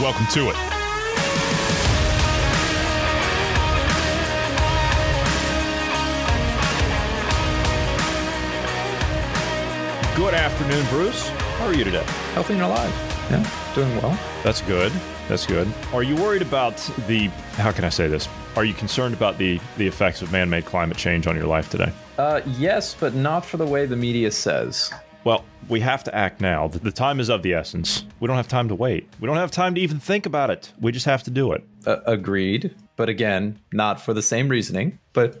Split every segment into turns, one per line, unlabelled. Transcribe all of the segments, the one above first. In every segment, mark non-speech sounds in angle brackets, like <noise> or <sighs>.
Welcome to it. Good afternoon, Bruce. How are you today?
Healthy and alive. Yeah, doing well.
That's good. That's good. Are you worried about the how can I say this? Are you concerned about the the effects of man-made climate change on your life today?
Uh, yes, but not for the way the media says.
Well, we have to act now. The time is of the essence. We don't have time to wait. We don't have time to even think about it. We just have to do it.
Uh, agreed, but again, not for the same reasoning. But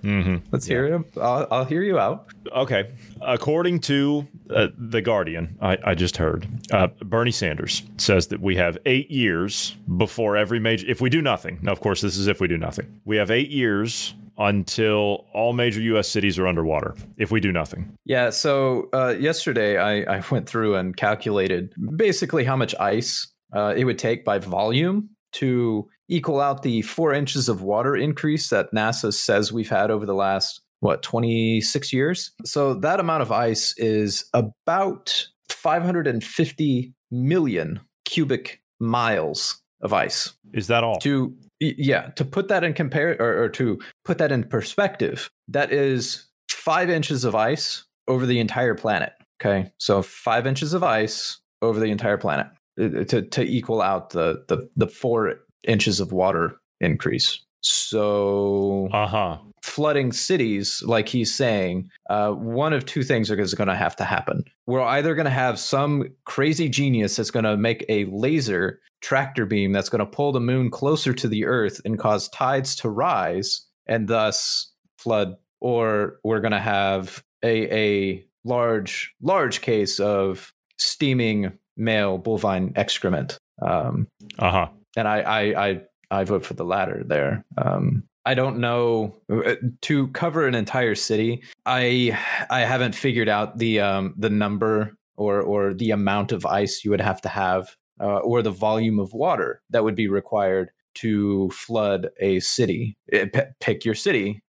let's hear it. I'll, I'll hear you out.
Okay. According to uh, The Guardian, I, I just heard, uh, Bernie Sanders says that we have eight years before every major, if we do nothing. Now, of course, this is if we do nothing. We have eight years until all major U.S. cities are underwater if we do nothing.
Yeah. So uh, yesterday, I, I went through and calculated basically how much ice uh, it would take by volume to equal out the four inches of water increase that NASA says we've had over the last what 26 years. So that amount of ice is about 550 million cubic miles of ice
Is that all?
to yeah to put that in compare or, or to put that in perspective that is five inches of ice over the entire planet okay so five inches of ice over the entire planet uh, to, to equal out the, the the four inches of water increase so
Uh huh.
flooding cities, like he's saying, uh, one of two things is going to have to happen. We're either going to have some crazy genius that's going to make a laser tractor beam that's going to pull the moon closer to the Earth and cause tides to rise and thus flood, or we're going to have a a large large case of steaming male bovine excrement. Um,
Uh huh.
and I I I, I vote for the latter there. Um, I don't know uh, to cover an entire city. I I haven't figured out the um, the number or or the amount of ice you would have to have uh, or the volume of water that would be required to flood a city. Uh, p- pick your city.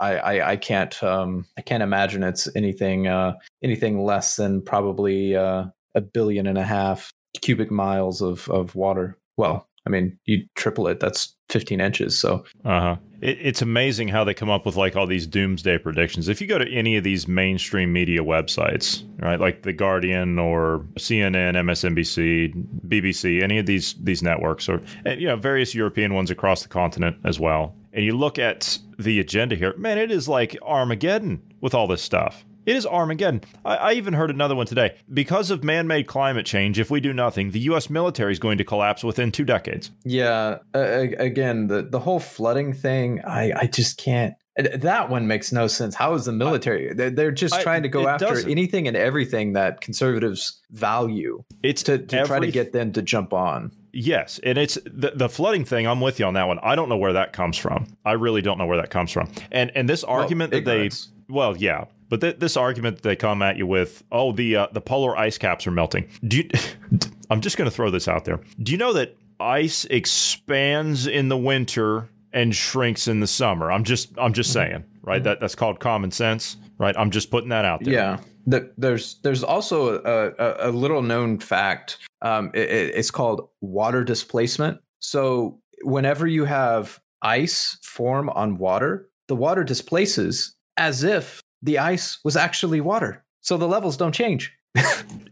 I, I I can't um I can't imagine it's anything uh anything less than probably uh, a billion and a half cubic miles of of water. Well, I mean, you triple it, that's 15 inches. So,
Uh huh. It, it's amazing how they come up with like all these doomsday predictions. If you go to any of these mainstream media websites, right, like the Guardian or CNN, MSNBC, BBC, any of these these networks, or you know various European ones across the continent as well, and you look at the agenda here, man, it is like Armageddon with all this stuff. It is Armageddon. I, I even heard another one today. Because of man made climate change, if we do nothing, the U.S. military is going to collapse within two decades.
yeah, uh, again, the, the whole flooding thing, I, I just can't. That one makes no sense. How is the military? They're, they're just trying to go after
doesn't.
anything and everything that conservatives value
It's
to, to try to get them to jump on.
Yes, and it's the, the flooding thing. I'm with you on that one. I don't know where that comes from. I really don't know where that comes from. And and this argument that
ignorance.
they, well, yeah, but th- this argument that they come at you with, oh, the uh, the polar ice caps are melting. Do you? <laughs> I'm just going to throw this out there. Do you know that ice expands in the winter and shrinks in the summer? I'm just I'm just saying, right? That that's called common sense, right? I'm just putting that out there.
Yeah. The, there's there's also a, a, a little known fact. Um, it- it's called water displacement. So whenever you have ice form on water, the water displaces as if the ice was actually water. So the levels don't change.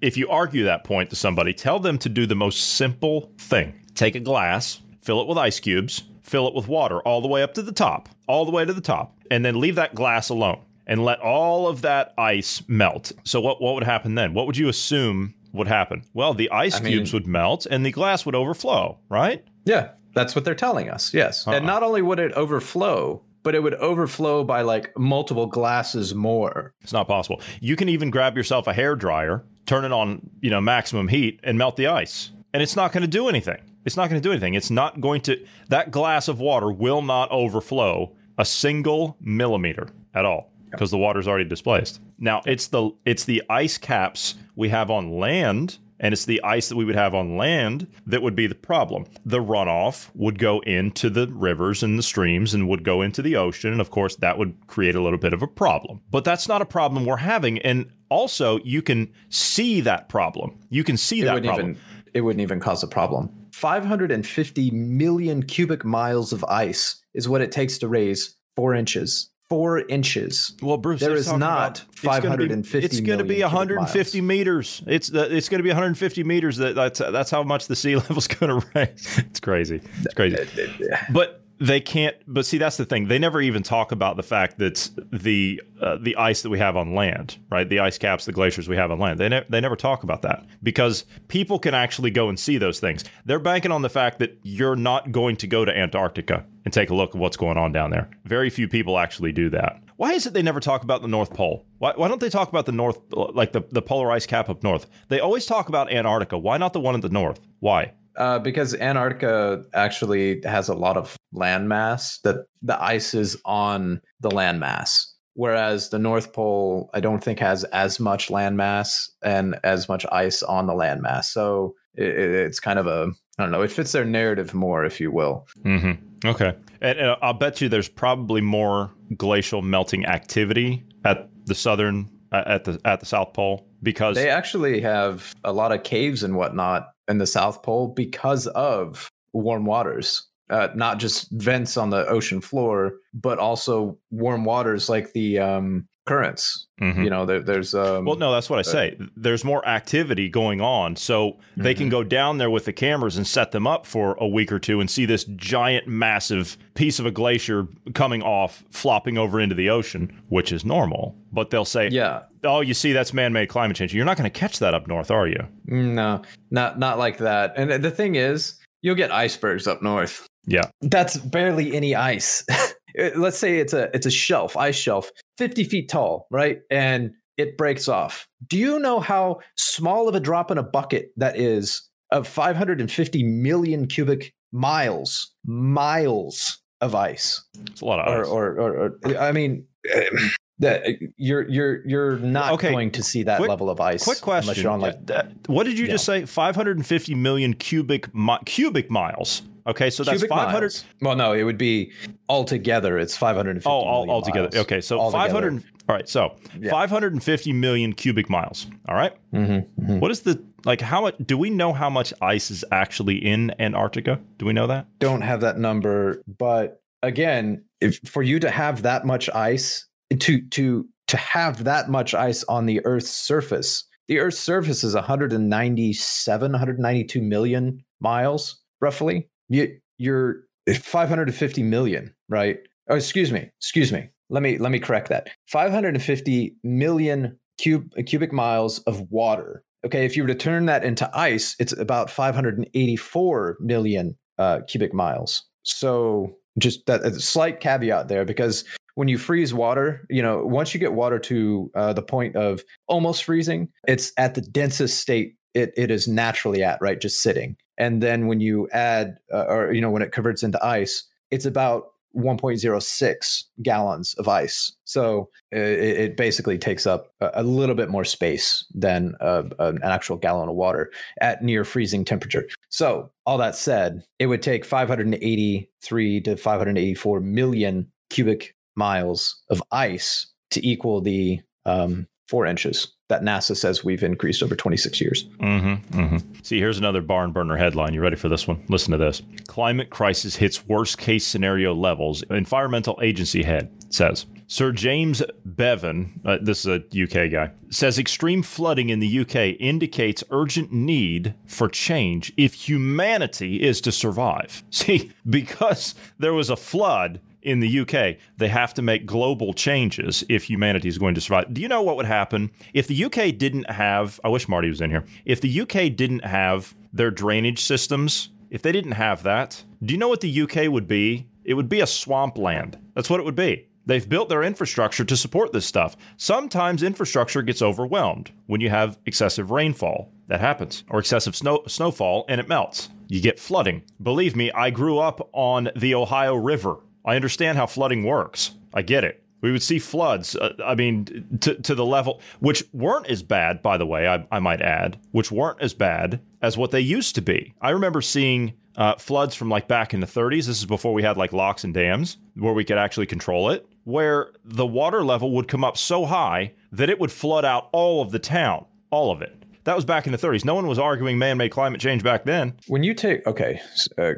if you argue that point to somebody, tell them to do the most simple thing. Take a glass, fill it with ice cubes, fill it with water all the way up to the top, all the way to the top, and then leave that glass alone and let all of that ice melt. So what what would happen then? What would you assume would happen? Well, the ice
I mean-
cubes would melt and the glass would overflow, right?
Yeah, that's what they're telling us. Yes. And
Uh-uh.
not only would it overflow, but it would overflow by like multiple glasses more.
It's not possible. You can even grab yourself a hair dryer, turn it on, you know, maximum heat and melt the ice. And it's not going to do anything. It's not going to do anything. It's not going to, that glass of water will not overflow a single millimeter at all because the water's already displaced. Now, it's the it's the ice caps we have on land and it's the ice that we would have on land that would be the problem. The runoff would go into the rivers and the streams and would go into the ocean. And of course, that would create a little bit of a problem. But that's not a problem we're having. And also, you can see that problem. You can see
it
that problem.
Even, it wouldn't even cause a problem. 550 million cubic miles of ice is what it takes to raise four inches four inches.
Well, Bruce,
there is not
about-
550
It's going to be, 150
miles.
meters. It's the, it's going to be 150 meters. That that's that's how much the sea <laughs> level's going to rise. It's crazy. It's crazy. Uh, uh, uh, but they can't. But see, that's the thing. They never even talk about the fact that the uh, the ice that we have on land, right? The ice caps, the glaciers we have on land. They ne- they never talk about that because people can actually go and see those things. They're banking on the fact that you're not going to go to Antarctica and take a look at what's going on down there. Very few people actually do that. Why is it they never talk about the North Pole? Why, why don't they talk about the North, like the, the polar ice cap up north? They always talk about Antarctica. Why not the one in the north? Why?
Uh, because Antarctica actually has a lot of landmass that the ice is on the landmass. Whereas the North Pole, I don't think has as much landmass and as much ice on the landmass. So it, it- it's kind of a, I don't know, it fits their narrative more, if you will.
Mm-hmm. Okay. And uh, I'll bet you there's probably more glacial melting activity at the southern at the at the South Pole because
They actually have a lot of caves and whatnot in the South Pole because of warm waters. Uh, not just vents on the ocean floor, but also warm waters like the um, currents.
Mhm.
You know, there, there's um,
Well, no, that's what I say. There's more activity going on, so they
Mm-hmm.
can go down there with the cameras and set them up for a week or two and see this giant, massive piece of a glacier coming off, flopping over into the ocean, which is normal. But they'll say,
yeah,
"Oh, you see, that's man-made climate change." You're not going to catch that up north, are you?
no, not not like that. And the thing is, you'll get icebergs up north.
Yeah.
That's barely any ice. <laughs> Eh, let's say it's a it's a shelf, ice shelf, 50 feet tall, right? And it breaks off. Do you know how small of a drop in a bucket that is of 550 million cubic miles, miles of ice?
It's a lot of
Or,
ice.
or, or, or I mean, <clears throat> that eh, you're you're you're not
Okay,
going to see that
quick-
level of ice
Quick
unless
question:
you're on like
What did you just say? 550 million cubic mi- cubic miles. Okay, so that's
cubic
500.
miles. Well, no, it would be altogether. It's 550.
Oh, all,
million
all together.
miles.
Okay, so
Altogether.
500. All right, so
Yeah.
550 million cubic miles. All right?
Mhm, mhm.
What is the like? How much? Do we know how much ice is actually in Antarctica? Do we know that?
Don't have that number, but again, if for you to have that much ice, to to to have that much ice on the Earth's surface, the Earth's surface is 197, 192 million miles, roughly. You you're 550 million, right? Oh, excuse me, excuse me. Let me let me correct that. 550 million cube, cubic miles of water. Okay, if you were to turn that into ice, it's about 584 million uh, cubic miles. So just that slight caveat there, because when you freeze water, you know, once you get water to uh, the point of almost freezing, it's at the densest state it, it is naturally at, right? Just sitting. And then when you add, uh, or, you know, when it converts into ice, it's about 1.06 gallons of ice. So uh, it, it basically takes up a, little bit more space than uh, an actual gallon of water at near freezing temperature. So all that said, it would take 583 to 584 million cubic miles of ice to equal the um, four inches that NASA says we've increased over 26 years.
Mm-hmm, mm-hmm. See, here's another barn burner headline. You ready for this one? Listen to this. Climate crisis hits worst case scenario levels. Environmental agency head says. Sir James Bevan, uh, this is a UK guy, says extreme flooding in the UK indicates urgent need for change if humanity is to survive. <laughs> See, because there was a flood in the UK, they have to make global changes if humanity is going to survive. Do you know what would happen if the UK didn't have? I wish Marty was in here. If the UK didn't have their drainage systems, if they didn't have that, do you know what the UK would be? It would be a swampland. That's what it would be. They've built their infrastructure to support this stuff. Sometimes infrastructure gets overwhelmed when you have excessive rainfall. That happens. Or excessive snow snowfall and it melts. You get flooding. Believe me, I grew up on the Ohio River. I understand how flooding works. I get it. We would see floods, uh, I mean, to, to the level, which weren't as bad, by the way, I, I might add, which weren't as bad as what they used to be. I remember seeing uh, floods from like back in the 30s. This is before we had like locks and dams where we could actually control it, where the water level would come up so high that it would flood out all of the town, all of it. That was back in the 30s. No one was arguing man-made climate change back then.
When you take okay, uh,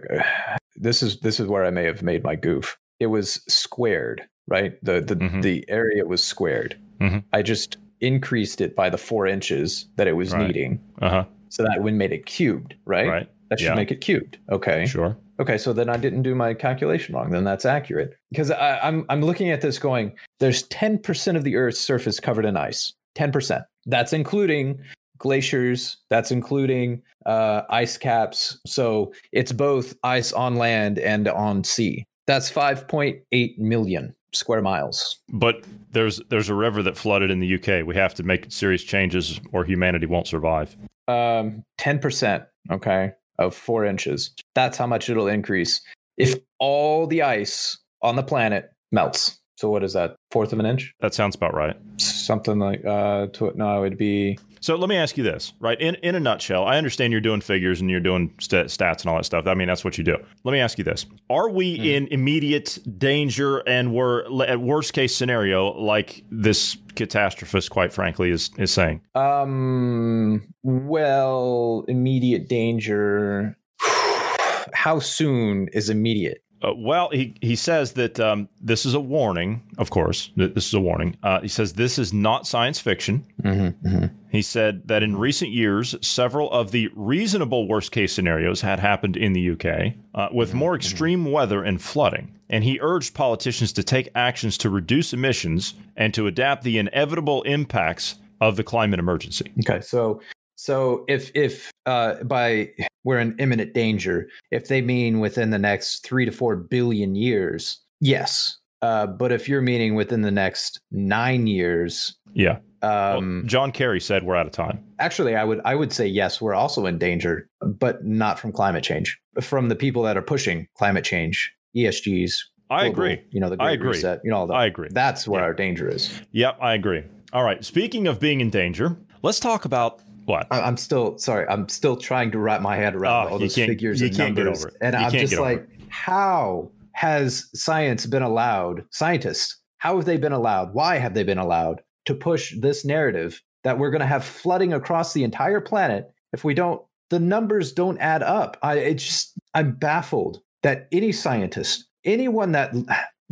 this is this is where I may have made my goof. It was squared, right? The the
Mhm.
the area was squared.
Mhm.
I just increased it by the four inches that it was
Right.
needing,
Uh huh.
so that would made it cubed, right?
Right.
That should
Yeah.
make it cubed. Okay.
Sure.
Okay, so then I didn't do my calculation wrong. Then that's accurate because I, I'm I'm looking at this going. There's 10 percent of the Earth's surface covered in ice. 10 percent. That's including glaciers. That's including uh, ice caps. So it's both ice on land and on sea. That's 5.8 million square miles.
But there's there's a river that flooded in the UK. We have to make serious changes, or humanity won't survive.
Um, 10%. Okay, of four inches. That's how much it'll increase if all the ice on the planet melts. So what is that? Fourth of an inch?
That sounds about right.
something like uh to, no it would be
So let me ask you this, right? In in a nutshell, I understand you're doing figures and you're doing st- stats and all that stuff. I mean, that's what you do. Let me ask you this: Are we in immediate danger, and we're at worst case scenario, like this catastrophist, quite frankly, is is saying?
um well immediate danger <sighs> how soon is immediate
Uh, well, he, he says that um, this is a warning, of course. th- This is a warning. Uh, he says this is not science fiction.
mm-hmm,
He said that in recent years, several of the reasonable worst case scenarios had happened in the UK uh, with more extreme weather and flooding. And he urged politicians to take actions to reduce emissions and to adapt the inevitable impacts of the climate emergency.
okay so so if if uh by we're in imminent danger if they mean within the next three to four billion years yes uh but if you're meaning within the next nine years
Yeah. Well,
um
John Kerry said we're out of time.
Actually, I would I would say yes, we're also in danger, but not from climate change. From the people that are pushing climate change, ESGs.
I
global,
agree.
You know, the
I
Great
agree.
Reset, you know, all that.
I agree.
That's where
Yeah.
our danger is.
Yep, I agree. All right. Speaking of being in danger, let's talk about what?
I, I'm still sorry. I'm still trying to wrap my head around
Oh,
all
can't-
figures and numbers, and
You
I'm just like, how has science been allowed? Scientists, how have they been allowed? Why have they been allowed to push this narrative that we're going to have flooding across the entire planet if we don't? The numbers don't add up. I just I'm baffled that any scientist, anyone that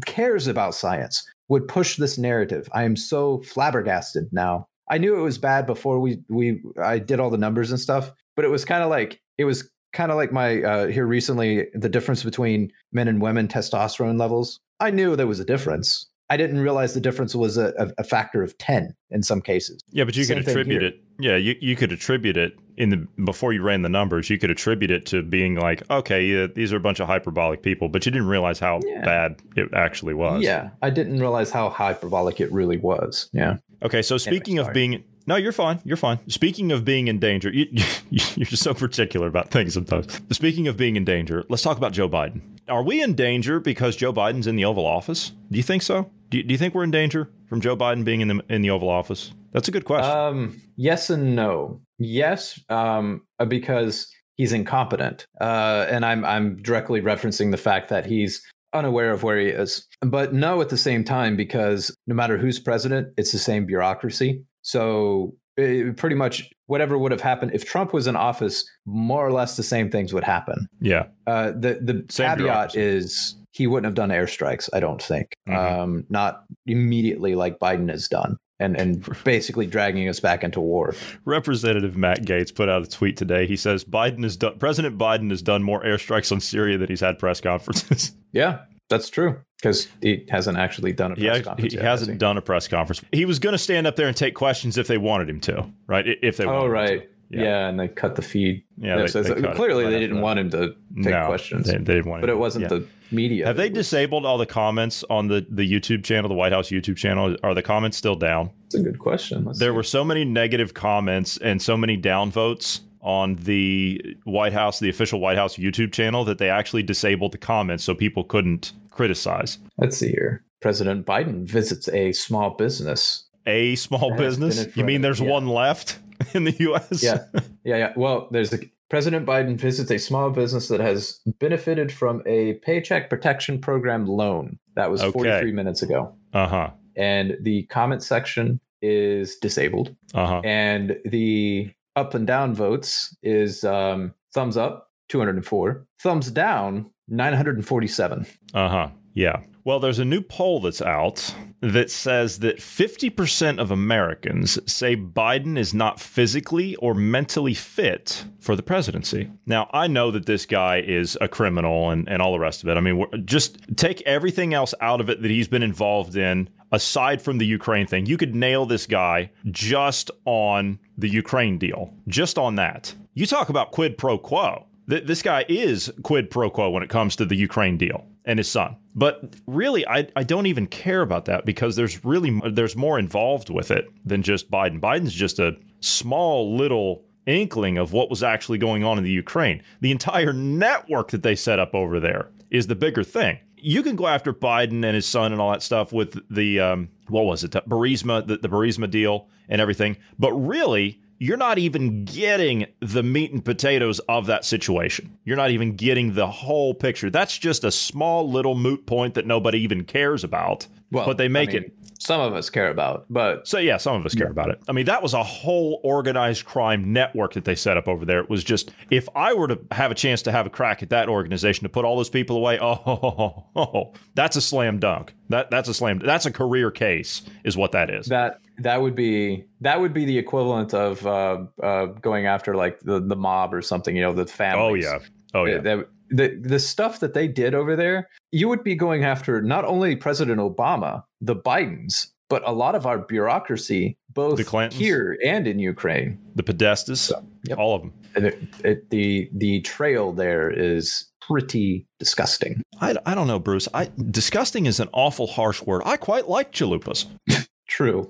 cares about science, would push this narrative. I am so flabbergasted now. I knew it was bad before we we I did all the numbers and stuff, but it was kind of like it was kind of like my uh, here recently the difference between men and women testosterone levels. I knew there was a difference. I didn't realize the difference was a, a, factor of ten in some cases.
Yeah, but you
Same
could attribute it. Yeah, you, you could attribute it in the before you ran the numbers. You could attribute it to being like, okay, yeah, these are a bunch of hyperbolic people, but you didn't realize how
Yeah.
bad it actually was.
Yeah, I didn't realize how hyperbolic it really was. Yeah.
Okay, so speaking of being no, you're fine. You're fine. Speaking of being in danger, you, <laughs> you're just so particular about things sometimes. Speaking of being in danger, let's talk about Joe Biden. Are we in danger because Joe Biden's in the Oval Office? Do you think so? Do you, do you think we're in danger from Joe Biden being in the in the Oval Office? That's a good question.
Um, yes and no. Yes, um, uh, because he's incompetent, uh, and I'm I'm directly referencing the fact that he's unaware of where he is. But no, at the same time, because no matter who's president, it's the same bureaucracy. So it, pretty much whatever would have happened if Trump was in office, more or less the same things would happen.
yeah.
Uh, the the
Same
caveat
bureaucracy.
is he wouldn't have done airstrikes. I don't think.
Mhm.
Um, not immediately like Biden has done, and and <laughs> basically dragging us back into war.
Representative Matt Gaetz put out a tweet today. He says Biden has done President Biden has done more airstrikes on Syria than he's had press conferences. <laughs>
Yeah, that's true because he hasn't actually done a press conference.
he
yet, has
hasn't
he?
done a press conference. He was going to stand up there and take questions if they wanted him to, right? If they wanted
Oh right,
to.
yeah. and they cut the feed.
Yeah, they-
so
they cut
clearly
right
they didn't want him to take
no,
questions.
They, they didn't want
but it wasn't
yeah.
the media.
Have they
was-
disabled all the comments on the, the YouTube channel, the White House YouTube channel? Are the comments still down?
That's a good question. Let's
There
see.
were so many negative comments and so many downvotes on the White House, the official White House YouTube channel, that they actually disabled the comments so people couldn't criticize.
Let's see here. President Biden visits a small business.
A small
That has been
business? You mean there's
yeah.
one left <laughs> in the U.S.?
Yeah. Yeah, yeah. Well, there's the President Biden visits a small business that has benefited from a paycheck protection program loan. That was
Okay.
43 minutes ago.
Uh huh.
And the comment section is disabled.
Uh huh.
And the up and down votes is um, thumbs up, 204. Thumbs down, 947.
Uh huh. Yeah. Well, there's a new poll that's out that says that 50% of Americans say Biden is not physically or mentally fit for the presidency. Now, I know that this guy is a criminal and, and all the rest of it. I mean, just take everything else out of it that he's been involved in, aside from the Ukraine thing. You could nail this guy just on the Ukraine deal, just on that. You talk about quid pro quo th- this guy is quid pro quo when it comes to the Ukraine deal and his son. But really, I, I don't even care about that because there's really there's more involved with it than just Biden. Biden's just a small little inkling of what was actually going on in the Ukraine. The entire network that they set up over there is the bigger thing. You can go after Biden and his son and all that stuff with the um, what was it, the Burisma, the, the Burisma deal and everything. But really, you're not even getting the meat and potatoes of that situation. You're not even getting the whole picture. That's just a small little moot point that nobody even cares about.
Well,
but they
I
make
mean,
it.
Some of us care about, but
So yeah, some of us care about it. I mean, that was a whole organized crime network that they set up over there. It was just if I were to have a chance to have a crack at that organization to put all those people away, <laughs> oh, that's a slam dunk. That that's a slam. That's a career case, is what that is.
that that would be that would be the equivalent of uh, uh, going after like the, the mob or something. You know, the family.
oh yeah. Oh yeah.
the, the the stuff that they did over there, you would be going after not only President Obama, the Bidens, but a lot of our bureaucracy, both
The Clintons?
here and in Ukraine.
The Podestas,
Yep.
all of them.
And it, it, the the trail there is pretty disgusting.
I, I don't know, Bruce. I disgusting is an awful harsh word. I quite like chalupas. <laughs> <laughs>
True,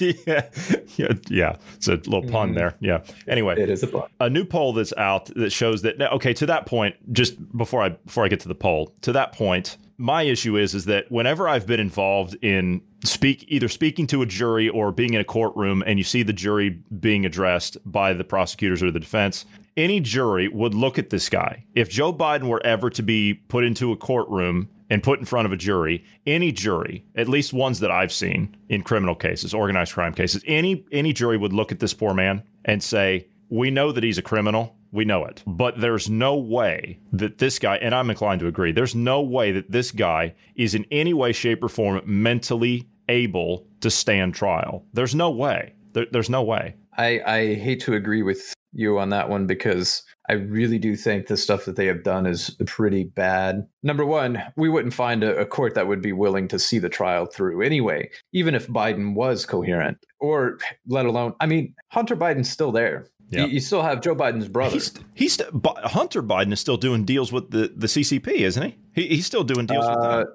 yeah, yeah, yeah. It's a little pun
Mhm.
there. Yeah. Anyway,
it is a bug.
a new poll that's out that shows that okay to that point just before i before i get to the poll to that point my issue is is that whenever i've been involved in speak either speaking to a jury or being in a courtroom and you see the jury being addressed by the prosecutors or the defense any jury would look at this guy if joe biden were ever to be put into a courtroom and put in front of a jury any jury at least ones that i've seen in criminal cases organized crime cases any any jury would look at this poor man and say we know that he's a criminal. We know it. But there's no way that this guy, and I'm inclined to agree, there's no way that this guy is in any way, shape, or form mentally able to stand trial. There's no way. There, there's no way.
I, I hate to agree with you on that one because I really do think the stuff that they have done is pretty bad. Number one, we wouldn't find a, a court that would be willing to see the trial through anyway, even if Biden was coherent, or let alone, I mean, Hunter Biden's still there.
Yeah.
You, you still have Joe Biden's brother.
He's, he's Hunter Biden is still doing deals with the, the CCP, isn't he? he? He's still doing deals with
Uh,
them.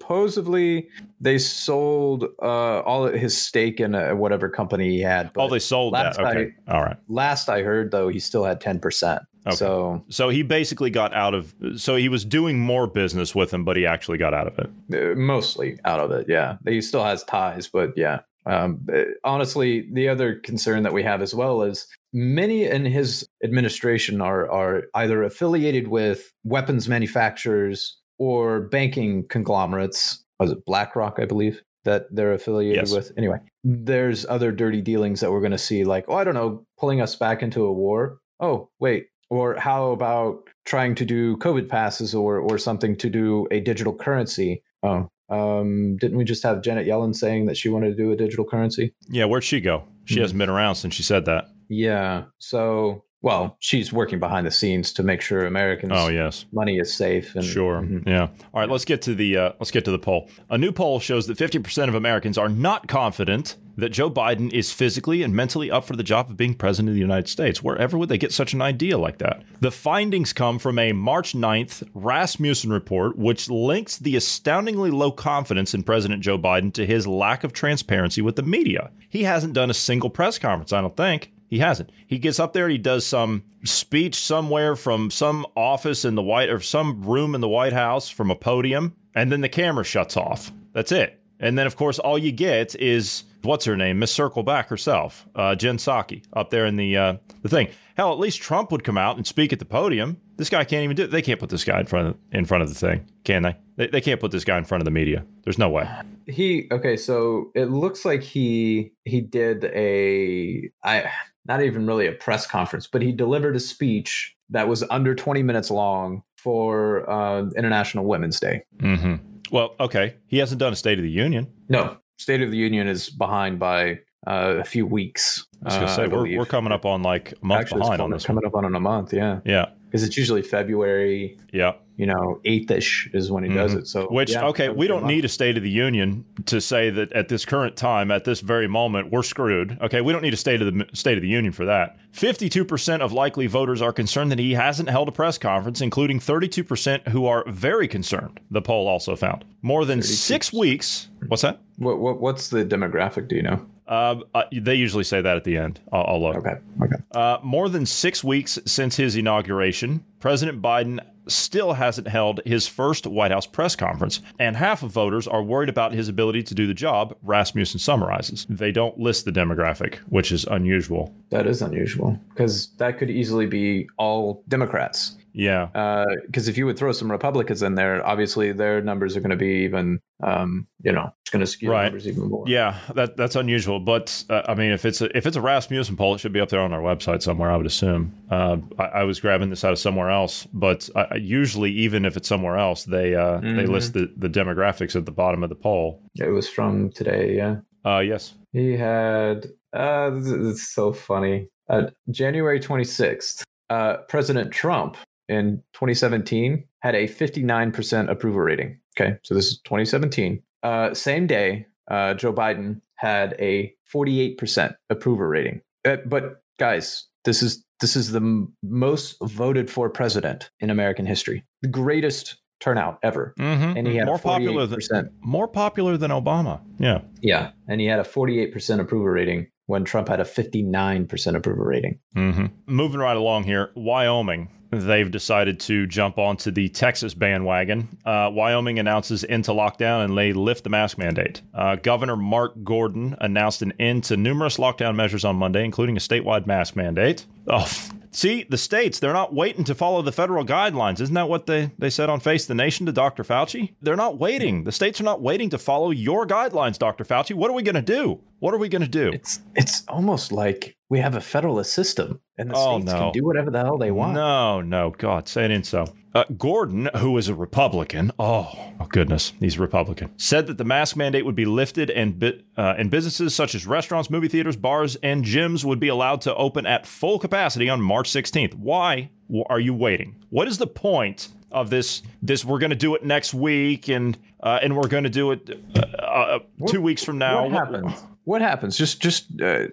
supposedly, they sold uh, all his stake in uh whatever company he had.
Oh, they sold that. Okay. All right.
last I heard, though, he still had ten percent.
Okay.
So
So he basically got out of. So he was doing more business with him, but he actually got out of it.
Uh, mostly out of it yeah he still has ties but yeah um, uh, honestly the other concern that we have as well is many in his administration are are either affiliated with weapons manufacturers or banking conglomerates was it blackrock i believe that they're affiliated
Yes.
with anyway there's other dirty dealings that we're going to see like oh i don't know pulling us back into a war oh wait or how about trying to do covid passes or or something to do a digital currency oh um didn't we just have janet yellen saying that she wanted to do a digital currency
Yeah, where'd she go? She
Hmm.
hasn't been around since she said that.
yeah so well she's working behind the scenes to make sure americans
Oh yes.
money is safe and
Sure.
Mhm.
Yeah. All right. Let's get to the uh, let's get to the poll. A new poll shows that 50% of Americans are not confident that Joe Biden is physically and mentally up for the job of being president of the United States. Wherever would they get such an idea like that? The findings come from a March 9th Rasmussen report, which links the astoundingly low confidence in President Joe Biden to his lack of transparency with the media. He hasn't done a single press conference, I don't think. He hasn't. He gets up there, he does some speech somewhere from some office in the White or some room in the White House from a podium, and then the camera shuts off. That's it. And then, of course, all you get is what's her name, Miss Circleback herself, uh, Jen Psaki, up there in the uh, the thing. Hell, at least Trump would come out and speak at the podium. This guy can't even do it. They can't put this guy in front of in front of the thing, can they? They, they can't put this guy in front of the media. There's no way.
He okay, so it looks like he he did a I not even really a press conference, but he delivered a speech that was under 20 minutes long for uh, International Women's Day.
Mm-hmm. Well, okay. He hasn't done a State of the Union.
No, State of the Union is behind by uh, a few weeks.
I was gonna
uh,
say we're, we're coming up on like a month
Actually,
behind
coming,
on this.
coming up on in a month, yeah,
Yeah,
because it's usually February,
yeah.
you know, eighth ish is when he does mm-hmm. it. So,
Which
yeah,
okay, we don't need a State of the Union to say that at this current time, at this very moment, we're screwed. Okay, we don't need a State of the State of the Union for that. Fifty-two percent of likely voters are concerned that he hasn't held a press conference, including thirty-two percent who are very concerned. The poll also found more than six weeks. What's that?
What, what what's the demographic? Do you know?
Uh, uh, they usually say that at the end. I'll, I'll look.
Okay, okay.
Uh, more than six weeks since his inauguration, President Biden still hasn't held his first White House press conference, and half of voters are worried about his ability to do the job, Rasmussen summarizes. They don't list the demographic, which is unusual.
That is unusual because that could easily be all Democrats.
Yeah.
Because if you would throw some Republicans in there, obviously their numbers are going to be even, um, you know, it's going to skew
Right.
numbers even more.
Yeah, that that's unusual, but uh, I mean, if it's a if it's a Rasmussen poll, it should be up there on our website somewhere. I would assume. Uh, I, I was grabbing this out of somewhere else, but I, usually, even if it's somewhere else, they uh, they
Mhm.
list the, the demographics at the bottom of the poll.
It was from today. Yeah.
Uh, yes.
He had, uh, this is- it's so funny. Uh, January 26th, uh, President Trump in 2017 had a 59% approval rating. Okay. So this is 2017. Uh, same day, uh, Joe Biden had a 48% approval rating. Uh, but guys, this is this is the m- most voted for president in American history. The greatest turnout ever.
Mm-hmm.
And he had
more
a
popular
48%.
than more popular than Obama. Yeah.
Yeah, and he had a 48% approval rating when Trump had a 59% approval rating.
Mm-hmm. Moving right along here, Wyoming. They've decided to jump onto the Texas bandwagon. Uh, Wyoming announces end to lockdown and they lift the mask mandate. Uh, Governor Mark Gordon announced an end to numerous lockdown measures on Monday, including a statewide mask mandate. Oh, see, the states, they're not waiting to follow the federal guidelines. Isn't that what they, they said on Face the Nation to Dr. Fauci? They're not waiting. The states are not waiting to follow your guidelines, Dr. Fauci. What are we going to do? What are we going to do?
It's it's almost like we have a federalist system, and the
Oh,
states
no.
can do whatever the hell they want.
No, no, God, say it ain't so. Uh, Gordon, who is a Republican, oh, oh goodness, he's a Republican, said that the mask mandate would be lifted and bi- uh, and businesses such as restaurants, movie theaters, bars, and gyms would be allowed to open at full capacity on March 16th. Why are you waiting? What is the point of this? This we're going to do it next week, and uh, and we're going to do it uh, uh, two weeks from now.
What happens? What happens? Just just uh,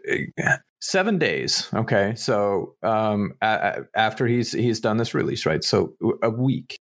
seven days. Okay, so um, a- after he's he's done this release, right? So a week.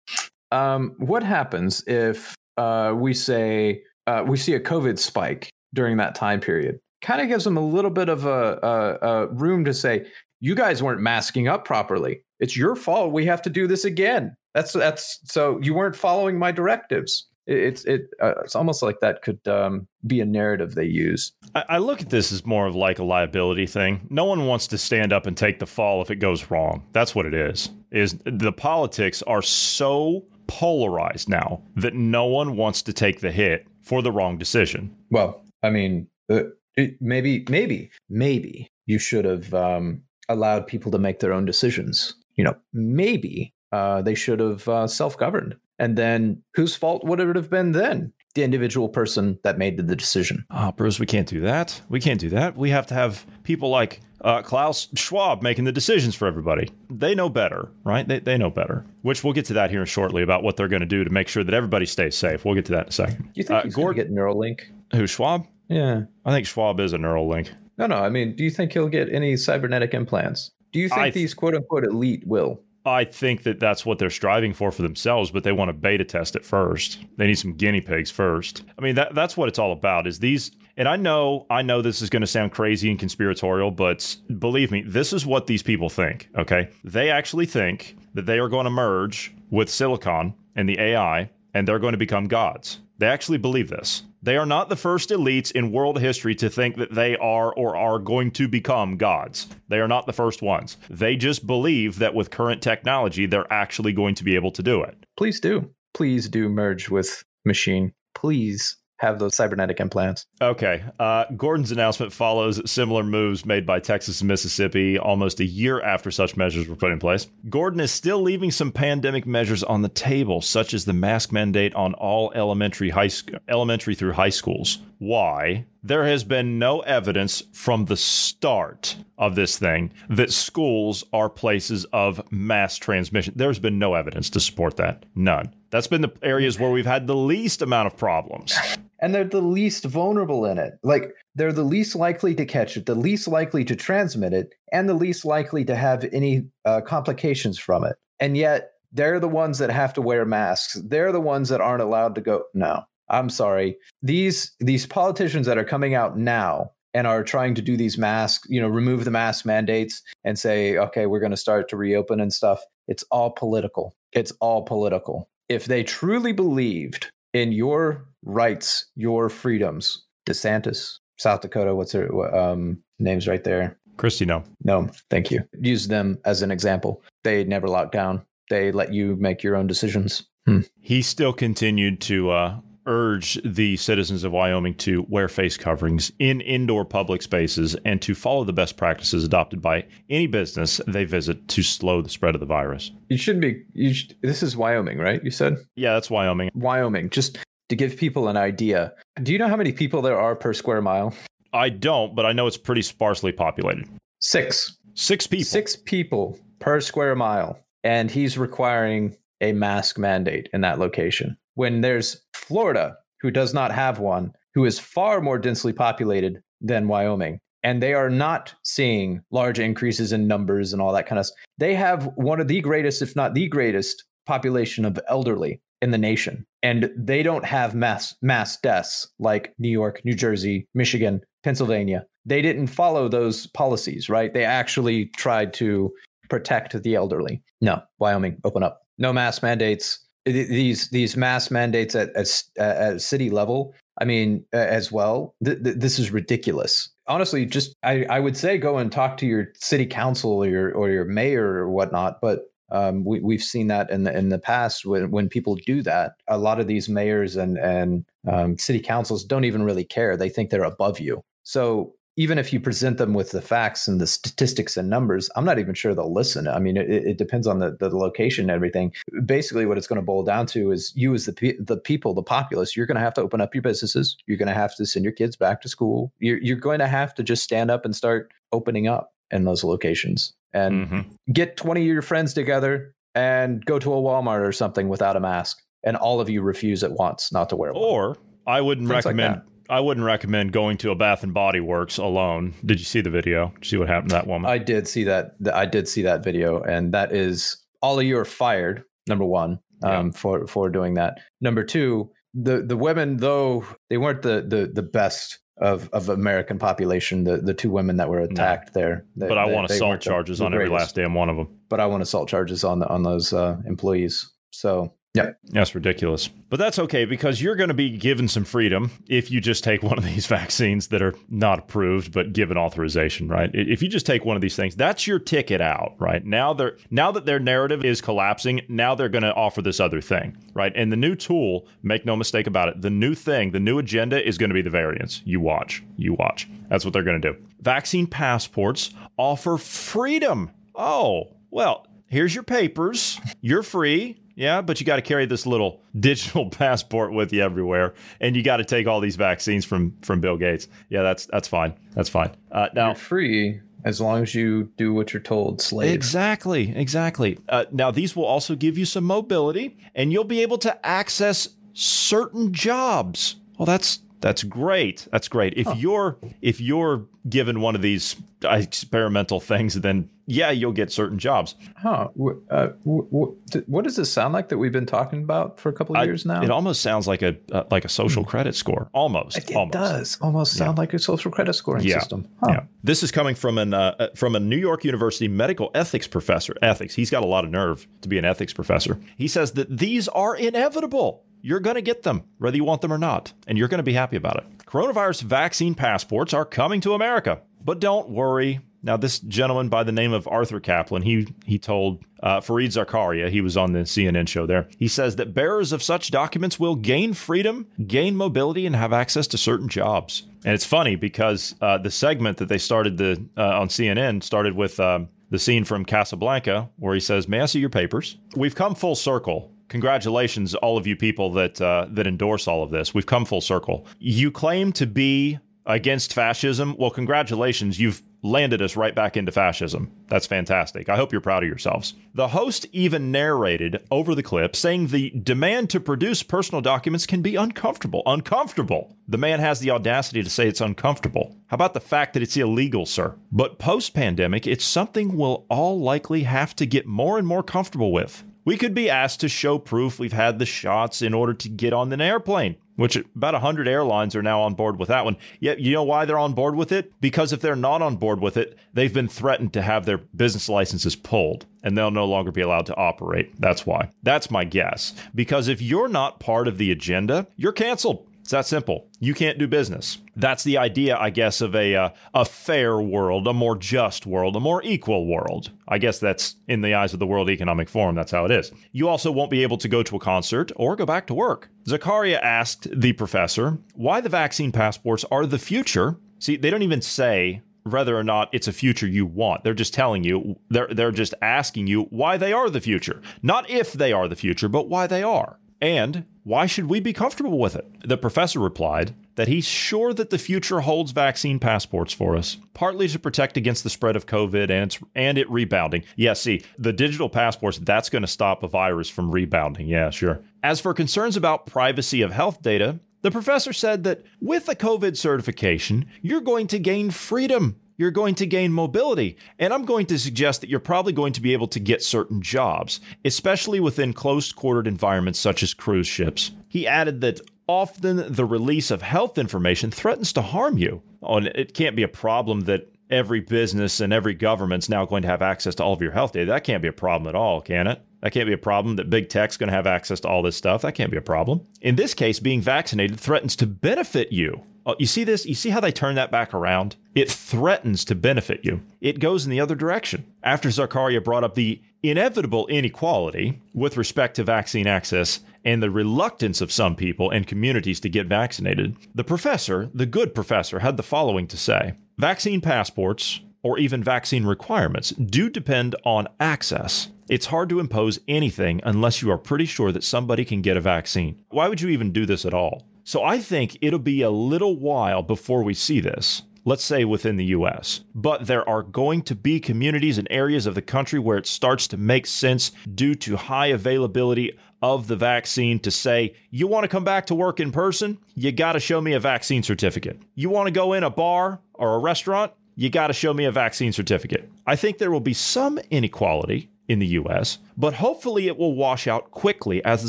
Um, what happens if uh, we say uh, we see a COVID spike during that time period? Kind of gives them a little bit of a, a, a room to say, "You guys weren't masking up properly. It's your fault. We have to do this again." That's that's so you weren't following my directives. It, it's it uh, it's almost like that could um, be a narrative they use.
I, I look at this as more of like a liability thing. No one wants to stand up and take the fall if it goes wrong. That's what it is. Is the politics are so polarized now that no one wants to take the hit for the wrong decision.
Well, I mean, uh, it, maybe, maybe, maybe you should have um, allowed people to make their own decisions. You know, maybe uh, they should have uh, self-governed, and then whose fault would it have been then? The individual person that made the decision.
Ah, Bruce, we can't do that. We can't do that. We have to have people like uh, Klaus Schwab making the decisions for everybody. They know better, right? They, they know better. Which we'll get to that here shortly about what they're going to do to make sure that everybody stays safe. We'll get to that in a second.
Do you think
Uh,
he's going
Gord-
to get Neuralink?
Who Schwab?
Yeah.
I think Schwab is a Neuralink.
No, no. I mean, do you think he'll get any cybernetic implants? Do you think
th-
these quote unquote elite will?
I think that that's what they're striving for for themselves, but they want to beta test it first. They need some guinea pigs first. I mean, that that's what it's all about. Is these and I know I know this is going to sound crazy and conspiratorial, but believe me, this is what these people think, okay? They actually think that they are going to merge with silicon and the AI and they're going to become gods. They actually believe this. They are not the first elites in world history to think that they are or are going to become gods. They are not the first ones. They just believe that with current technology, they're actually going to be able to do it.
Please do. Please do merge with machine. Please have those cybernetic implants.
Okay. Uh, Gordon's announcement follows similar moves made by Texas and Mississippi almost a year after such measures were put in place. Gordon is still leaving some pandemic measures on the table, such as the mask mandate on all elementary high sc- elementary through high schools. Why? There has been no evidence from the start of this thing that schools are places of mass transmission. There's been no evidence to support that. None. That's been the areas where we've had the least amount of problems.
And they're the least vulnerable in it. Like they're the least likely to catch it, the least likely to transmit it, and the least likely to have any uh, complications from it. And yet they're the ones that have to wear masks. They're the ones that aren't allowed to go. No, I'm sorry. These these politicians that are coming out now and are trying to do these masks, you know, remove the mask mandates and say, okay, we're going to start to reopen and stuff. It's all political. It's all political. If they truly believed in your rights, your freedoms, DeSantis, South Dakota, what's their um, names right there?
Kristi Noem.
No, thank you. Use them as an example. They never locked down. They let you make your own decisions. Hmm.
He still continued to uh, urge the citizens of Wyoming to wear face coverings in indoor public spaces and to follow the best practices adopted by any business they visit to slow the spread of the virus.
You shouldn't be. You should, this is Wyoming, right? You said
Yeah, that's Wyoming.
Wyoming. Just to give people an idea. Do you know how many people there are per square mile?
I don't, but I know it's pretty sparsely populated.
Six.
Six people.
Six people per square mile. And he's requiring a mask mandate in that location. When there's Florida, who does not have one, who is far more densely populated than Wyoming. And they are not seeing large increases in numbers and all that kind of stuff. They have one of the greatest, if not the greatest, population of elderly in the nation. And they don't have mass mass deaths like New York, New Jersey, Michigan, Pennsylvania. They didn't follow those policies, right? They actually tried to protect the elderly. No, Wyoming, open up. No mass mandates. These these mass mandates at at, at city level. I mean, as well. Th- th- this is ridiculous. Honestly, just I, I would say go and talk to your city council or your or your mayor or whatnot. But um, we, we've seen that in the in the past when when people do that. A lot of these mayors and and um, city councils don't even really care. They think they're above you. So even if you present them with the facts and the statistics and numbers, I'm not even sure they'll listen. I mean, it, it depends on the, the location and everything. Basically, what it's going to boil down to is you, as the the people, the populace, you're going to have to open up your businesses. You're going to have to send your kids back to school. You're you're going to have to just stand up and start opening up in those locations and
Mhm.
get 20 of your friends together and go to a Walmart or something without a mask, and all of you refuse at once not to wear one.
Or I wouldn't
Things like
recommend. I wouldn't recommend going to a Bath and Body Works alone. Did you see the video? Did you see what happened to that woman?
I did see that. I did see that video, and that is all of you are fired. Number one, um, for for doing that. Number two, the the women though they weren't the the the best of of American population. The the two women that were attacked there. They-
but I
they-
want assault
weren't the-
charges
the
on every last damn one of them.
But I want assault charges on the on those uh, employees. So yeah,
That's ridiculous. But that's okay because you're going to be given some freedom if you just take one of these <laughs> vaccines that are not approved but given authorization, right? If you just take one of these things, that's your ticket out, right? Now they're now that their narrative is collapsing, now they're going to offer this other thing, right? And the new tool, make no mistake about it, the new thing, the new agenda is going to be the variants. You watch. You watch. That's what they're going to do. Vaccine passports offer freedom. Oh, well, here's your papers. You're free. Yeah, but you got to carry this little digital <laughs> passport with you everywhere, and you got to take all these vaccines from from Bill Gates. Yeah, that's that's fine. That's fine. Uh, now,
you're free as long as you do what you're told, slave.
Exactly, exactly. Uh, now, these will also give you some mobility, and you'll be able to access certain jobs. Well, that's That's great. That's great. If you're if you're given one of these experimental things, then yeah, you'll get certain jobs.
Huh? Uh, what does this sound like that we've been talking about for a couple of years now?
It almost sounds like a uh, like a social hmm. credit score. Almost.
It,
almost.
does almost sound yeah. like a social credit scoring
yeah.
system.
Huh. Yeah. This is coming from an uh, uh, from a New York University medical ethics professor. Ethics. He's got a lot of nerve to be an ethics professor. He says that these are inevitable. You're going to get them, whether you want them or not, and you're going to be happy about it. Coronavirus vaccine passports are coming to America. But don't worry. Now, this gentleman by the name of Arthur Caplan, he he told uh, Fareed Zakaria, he was on the CNN show there. He says that bearers of such documents will gain freedom, gain mobility, and have access to certain jobs. And it's funny because uh, the segment that they started the uh, on CNN started with um, the scene from Casablanca where he says, "May I see your papers?" We've come full circle congratulations, all of you people that uh, that endorse all of this. We've come full circle. You claim to be against fascism. Well, congratulations, you've landed us right back into fascism. That's fantastic. I hope you're proud of yourselves. The host even narrated over the clip saying the demand to produce personal documents can be uncomfortable. Uncomfortable. The man has the audacity to say it's uncomfortable. How about the fact that it's illegal, sir? But post pandemic, it's something we'll all likely have to get more and more comfortable with. We could be asked to show proof we've had the shots in order to get on an airplane, which about 100 airlines are now on board with that one. Yet, you know why they're on board with it? Because if they're not on board with it, they've been threatened to have their business licenses pulled and they'll no longer be allowed to operate. That's why. That's my guess. Because if you're not part of the agenda, you're canceled. That simple. You can't do business. That's the idea, I guess, of a uh, a fair world, a more just world, a more equal world. I guess that's in the eyes of the World Economic Forum. That's how it is. You also won't be able to go to a concert or go back to work. Zakaria asked the professor why the vaccine passports are the future. See, they don't even say whether or not it's a future you want. They're just telling you, they're, they're just asking you why they are the future. Not if they are the future, but why they are. And why should we be comfortable with it? The professor replied that he's sure that the future holds vaccine passports for us, partly to protect against the spread of COVID and, and it rebounding. Yeah, see, the digital passports, that's going to stop a virus from rebounding. Yeah, sure. As for concerns about privacy of health data, the professor said that with a COVID certification, you're going to gain freedom you're going to gain mobility. And I'm going to suggest that you're probably going to be able to get certain jobs, especially within close quartered environments such as cruise ships. He added that often the release of health information threatens to harm you. Oh, and it can't be a problem that every business and every government's now going to have access to all of your health data. That can't be a problem at all, can it? That can't be a problem that big tech's going to have access to all this stuff. That can't be a problem. In this case, being vaccinated threatens to benefit you. Oh, you see this? You see how they turn that back around? It threatens to benefit you. It goes in the other direction. After Zakaria brought up the inevitable inequality with respect to vaccine access and the reluctance of some people and communities to get vaccinated, the professor, the good professor, had the following to say Vaccine passports, or even vaccine requirements, do depend on access. It's hard to impose anything unless you are pretty sure that somebody can get a vaccine. Why would you even do this at all? So I think it'll be a little while before we see this, let's say within the US. But there are going to be communities and areas of the country where it starts to make sense due to high availability of the vaccine to say, you want to come back to work in person? You got to show me a vaccine certificate. You want to go in a bar or a restaurant? You got to show me a vaccine certificate. I think there will be some inequality in the US, but hopefully it will wash out quickly as the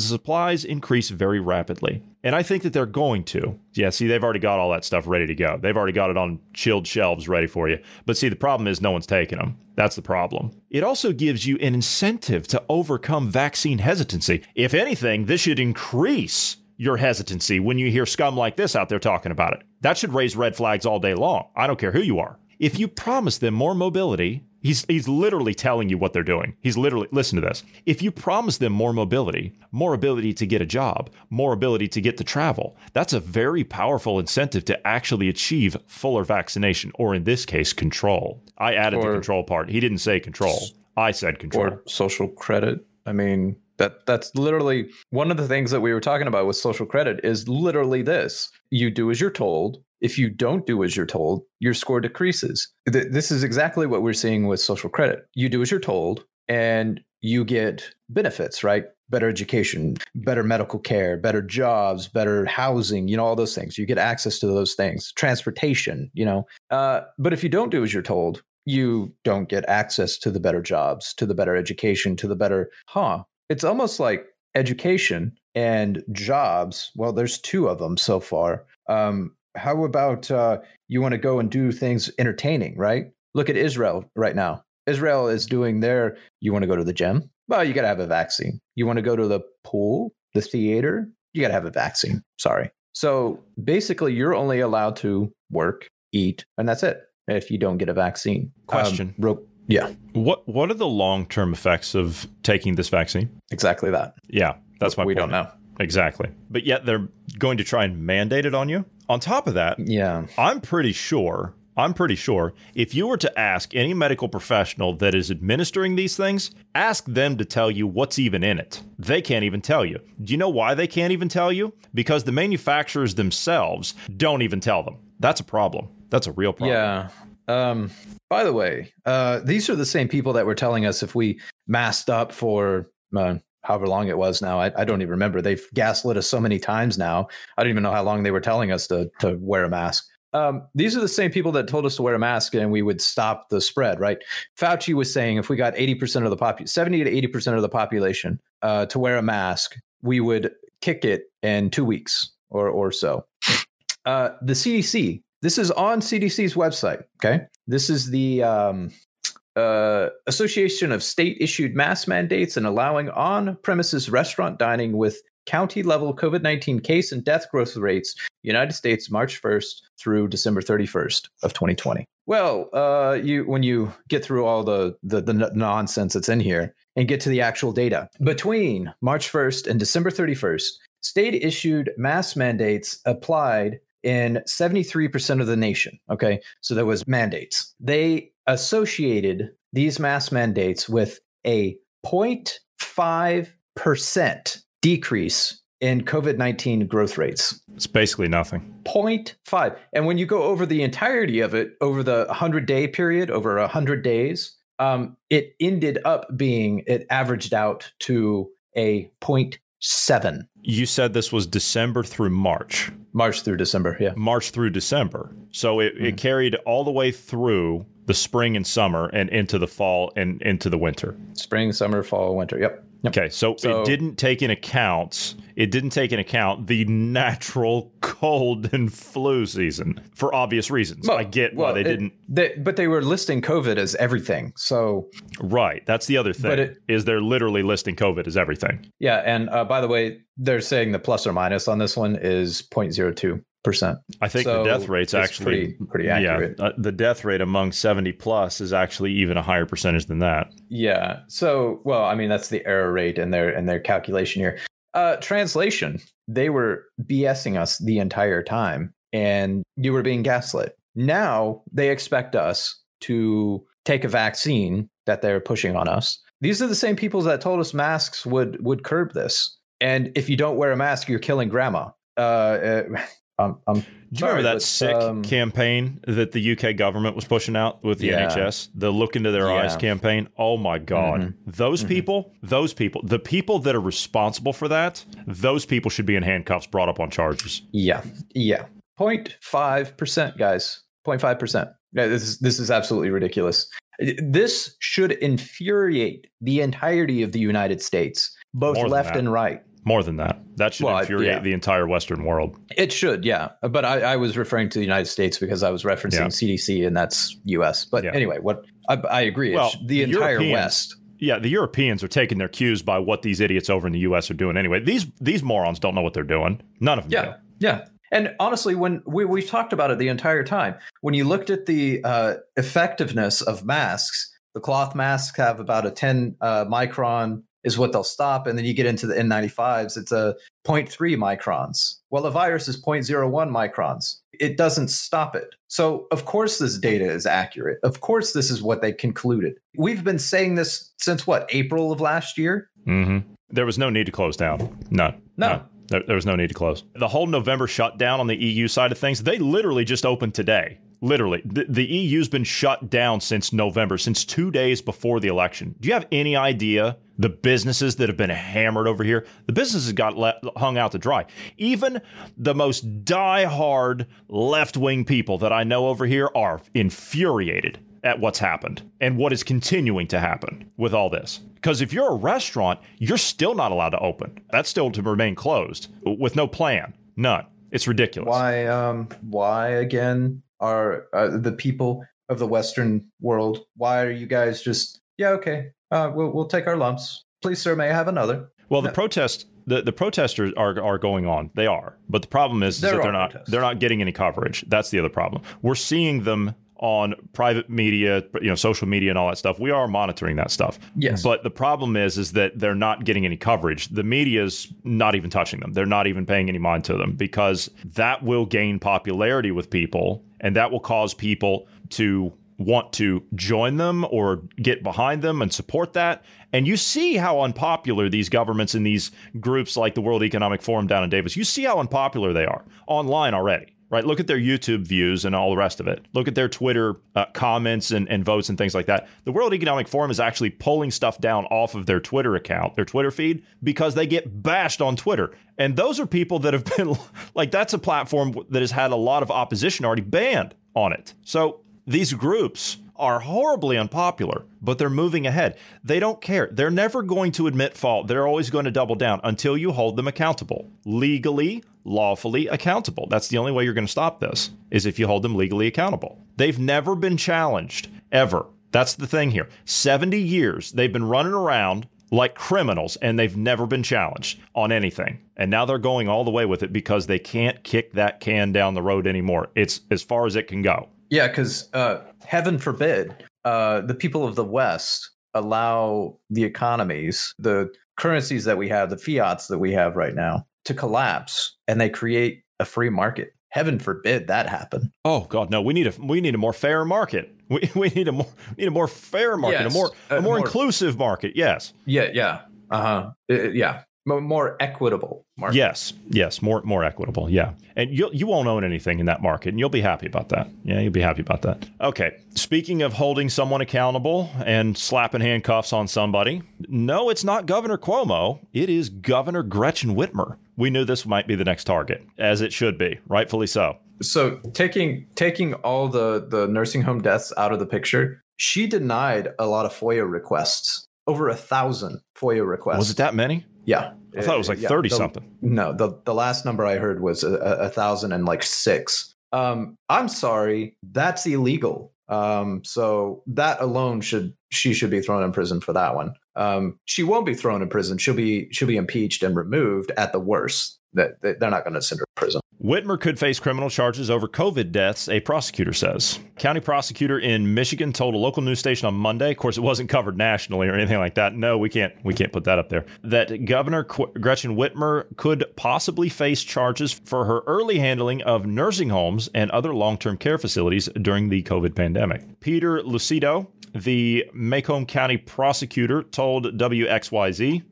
supplies increase very rapidly. And I think that they're going to. Yeah, see, they've already got all that stuff ready to go. They've already got it on chilled shelves ready for you. But see, the problem is no one's taking them. That's the problem. It also gives you an incentive to overcome vaccine hesitancy. If anything, this should increase your hesitancy when you hear scum like this out there talking about it. That should raise red flags all day long. I don't care who you are. If you promise them more mobility, He's, he's literally telling you what they're doing. He's literally, listen to this. If you promise them more mobility, more ability to get a job, more ability to get to travel, that's a very powerful incentive to actually achieve fuller vaccination, or in this case, control. I added or, the control part. He didn't say control. I said control.
Or social credit. I mean, that that's literally one of the things that we were talking about with social credit is literally this. You do as you're told, if you don't do as you're told, your score decreases. This is exactly what we're seeing with social credit. You do as you're told, and you get benefits, right? better education, better medical care, better jobs, better housing, you know, all those things. You get access to those things, transportation, you know. Uh, but if you don't do as you're told, you don't get access to the better jobs, to the better education, to the better, huh? It's almost like education and jobs. Well, there's two of them so far. Um, how about uh, you want to go and do things entertaining, right? Look at Israel right now. Israel is doing their, you want to go to the gym? Well, you got to have a vaccine. You want to go to the pool, the theater? You got to have a vaccine. Sorry. So basically, you're only allowed to work, eat, and that's it if you don't get a vaccine.
Question.
Um, ro- yeah,
What What are the long term effects of taking this vaccine?
exactly that.
Yeah, that's my
we
point.
don't know.
Exactly. But yet they're going to try and mandate it on you. On top of that,
Yeah.
I'm pretty sure, I'm pretty sure if you were to ask any medical professional that is administering these things, ask them to tell you what's even in it. They can't even tell you. Do you know why they can't even tell you? Because the manufacturers themselves don't even tell them. That's a problem. That's a real problem.
Yeah. Um, by the way, uh, these are the same people that were telling us if we masked up for uh, however long it was now. I, I don't even remember. They've gaslit us so many times now. I don't even know how long they were telling us to to wear a mask. Um, these are the same people that told us to wear a mask and we would stop the spread, right? Fauci was saying if we got 80% of the population, 70 to 80% of the population uh, to wear a mask, we would kick it in two weeks or, or so. Uh, the CDC, this is on CDC's website. Okay. This is the um, uh, Association of State Issued Mask Mandates and Allowing On Premises Restaurant Dining with County Level COVID 19 Case and Death Growth Rates, United States, March 1st through December 31st of 2020. Well, uh, you when you get through all the, the the nonsense that's in here and get to the actual data between March 1st and December 31st, state issued mask mandates applied in 73% of the nation. Okay. So there was mandates. They associated these mask mandates with a 0.5% decrease in COVID 19 growth rates.
It's basically nothing.
0.5. And when you go over the entirety of it, over the 100 day period, over 100 days, um, it ended up being, it averaged out to a 0.7
You said this was December through March,
March through December. Yeah.
March through December. So it,
Hmm.
it carried all the way through the spring and summer and into the fall and into the winter.
Spring, summer, fall, winter. Yep. Yep.
Okay, so,
So-
it didn't take in account it didn't take in account the natural cold <laughs> and flu season for obvious reasons. I get why
well,
they
it-
didn't.
they- but they were listing COVID as everything. So
Right, that's the other thing.
It-
is they're literally listing COVID as everything.
yeah, and uh, by the way, they're saying the plus or minus on this one is 0.02 percent.
I think
So
the death rate's actually
pretty- pretty accurate.
Yeah, uh, the death rate among seventy plus is actually even a higher percentage than that.
Yeah. So, well, I mean, that's the error rate in their in their calculation here. Uh, translation: They were BSing us the entire time, and you were being gaslit. Now they expect us to take a vaccine that they're pushing on us. These are the same people that told us masks would would curb this. And if you don't wear a mask, you're killing grandma. Uh, uh I'm, I'm
Do you
Sorry,
remember that
but,
sick
um,
campaign that the UK government was pushing out with the
Yeah.
NHS? The look into their eyes campaign. Oh my God.
Mhm.
Those
Mhm.
people, those people, the people that are responsible for that, those people should be in handcuffs brought up on charges.
Yeah, yeah. 0.5 percent, guys. 0.5 percent. Yeah, this is this is absolutely ridiculous. This should infuriate the entirety of the United States, both left
that.
and right.
More than that. That should
Well,
infuriate
yeah.
the entire Western world.
It should, yeah. But I, I was referring to the United States because I was referencing
Yeah.
CDC, and that's U.S. But
Yeah.
anyway, what I, I agree.
Well,
the
the
entire West.
Yeah, the Europeans are taking their cues by what these idiots over in the US are doing anyway. These these morons don't know what they're doing. None of them
Yeah, yeah. And honestly, when we we've talked about it the entire time, when you looked at the uh, effectiveness of masks, the cloth masks have about a 10 uh, micron is what they'll stop, and then you get into the N95s, it's a 0.3 microns. Well, the virus is 0.01 microns. It doesn't stop it. So, of course, this data is accurate. Of course, this is what they concluded. We've been saying this since what, April of last year?
hmm There was no need to close down. No.
No.
There, there was no need to close. The whole November shutdown on the EU side of things, they literally just opened today. Literally. The, the EU's been shut down since November, since two days before the election. Do you have any idea the businesses that have been hammered over here, the businesses got le- hung out to dry. Even the most die-hard left-wing people that I know over here are infuriated at what's happened and what is continuing to happen with all this. Because if you're a restaurant, you're still not allowed to open. That's still to remain closed with no plan. None. It's ridiculous.
Why? Um, why again are uh, the people of the Western world? Why are you guys just yeah okay? Uh, we'll we'll take our lumps. Please, sir, may I have another?
Well, the no. protest the, the protesters are are going on. They are, but the problem is, is that they're not protests. they're not getting any coverage. That's the other problem. We're seeing them on private media, you know, social media and all that stuff. We are monitoring that stuff.
Yes.
But the problem is is that they're not getting any coverage. The media's not even touching them. They're not even paying any mind to them because that will gain popularity with people and that will cause people to want to join them or get behind them and support that. And you see how unpopular these governments and these groups like the World Economic Forum down in Davos, you see how unpopular they are online already right? Look at their YouTube views and all the rest of it. Look at their Twitter uh, comments and, and votes and things like that. The World Economic Forum is actually pulling stuff down off of their Twitter account, their Twitter feed, because they get bashed on Twitter. And those are people that have been <laughs> like, that's a platform that has had a lot of opposition already banned on it. So these groups are horribly unpopular, but they're moving ahead. They don't care. They're never going to admit fault. They're always going to double down until you hold them accountable, legally, lawfully accountable. That's the only way you're going to stop this is if you hold them legally accountable. They've never been challenged ever. That's the thing here. 70 years they've been running around like criminals and they've never been challenged on anything. And now they're going all the way with it because they can't kick that can down the road anymore. It's as far as it can go.
Yeah, because uh, heaven forbid uh, the people of the West allow the economies, the currencies that we have, the fiats that we have right now, to collapse, and they create a free market. Heaven forbid that happen.
Oh God, no! We need a we need a more fair market. <laughs> We, we need a more need a more fair market, yes, a more a, a more, more inclusive market. Yes.
Yeah. Yeah. Uh huh. Yeah more equitable market.
Yes, yes, more more equitable. Yeah, and you you won't own anything in that market, and you'll be happy about that. Yeah, you'll be happy about that. Okay, speaking of holding someone accountable and slapping handcuffs on somebody, no, it's not Governor Cuomo. It is Governor Gretchen Whitmer. We knew this might be the next target, as it should be, rightfully so.
So taking taking all the the nursing home deaths out of the picture, she denied a lot of FOIA requests. Over a thousand FOIA requests.
Was it that many?
Yeah,
I thought it was like yeah, thirty something.
No, the the last number I heard was a, a thousand and like six. Um, I'm sorry, that's illegal. Um, so that alone should she should be thrown in prison for that one. Um, she won't be thrown in prison. She'll be she'll be impeached and removed at the worst. That they're not going to send her to prison.
Whitmer could face criminal charges over COVID deaths, a prosecutor says. County prosecutor in Michigan told a local news station on Monday, of course it wasn't covered nationally or anything like that. No, we can't we can't put that up there. That Governor Qu- Gretchen Whitmer could possibly face charges for her early handling of nursing homes and other long-term care facilities during the COVID pandemic. Peter Lucido, the Macomb County prosecutor, told WXYZ,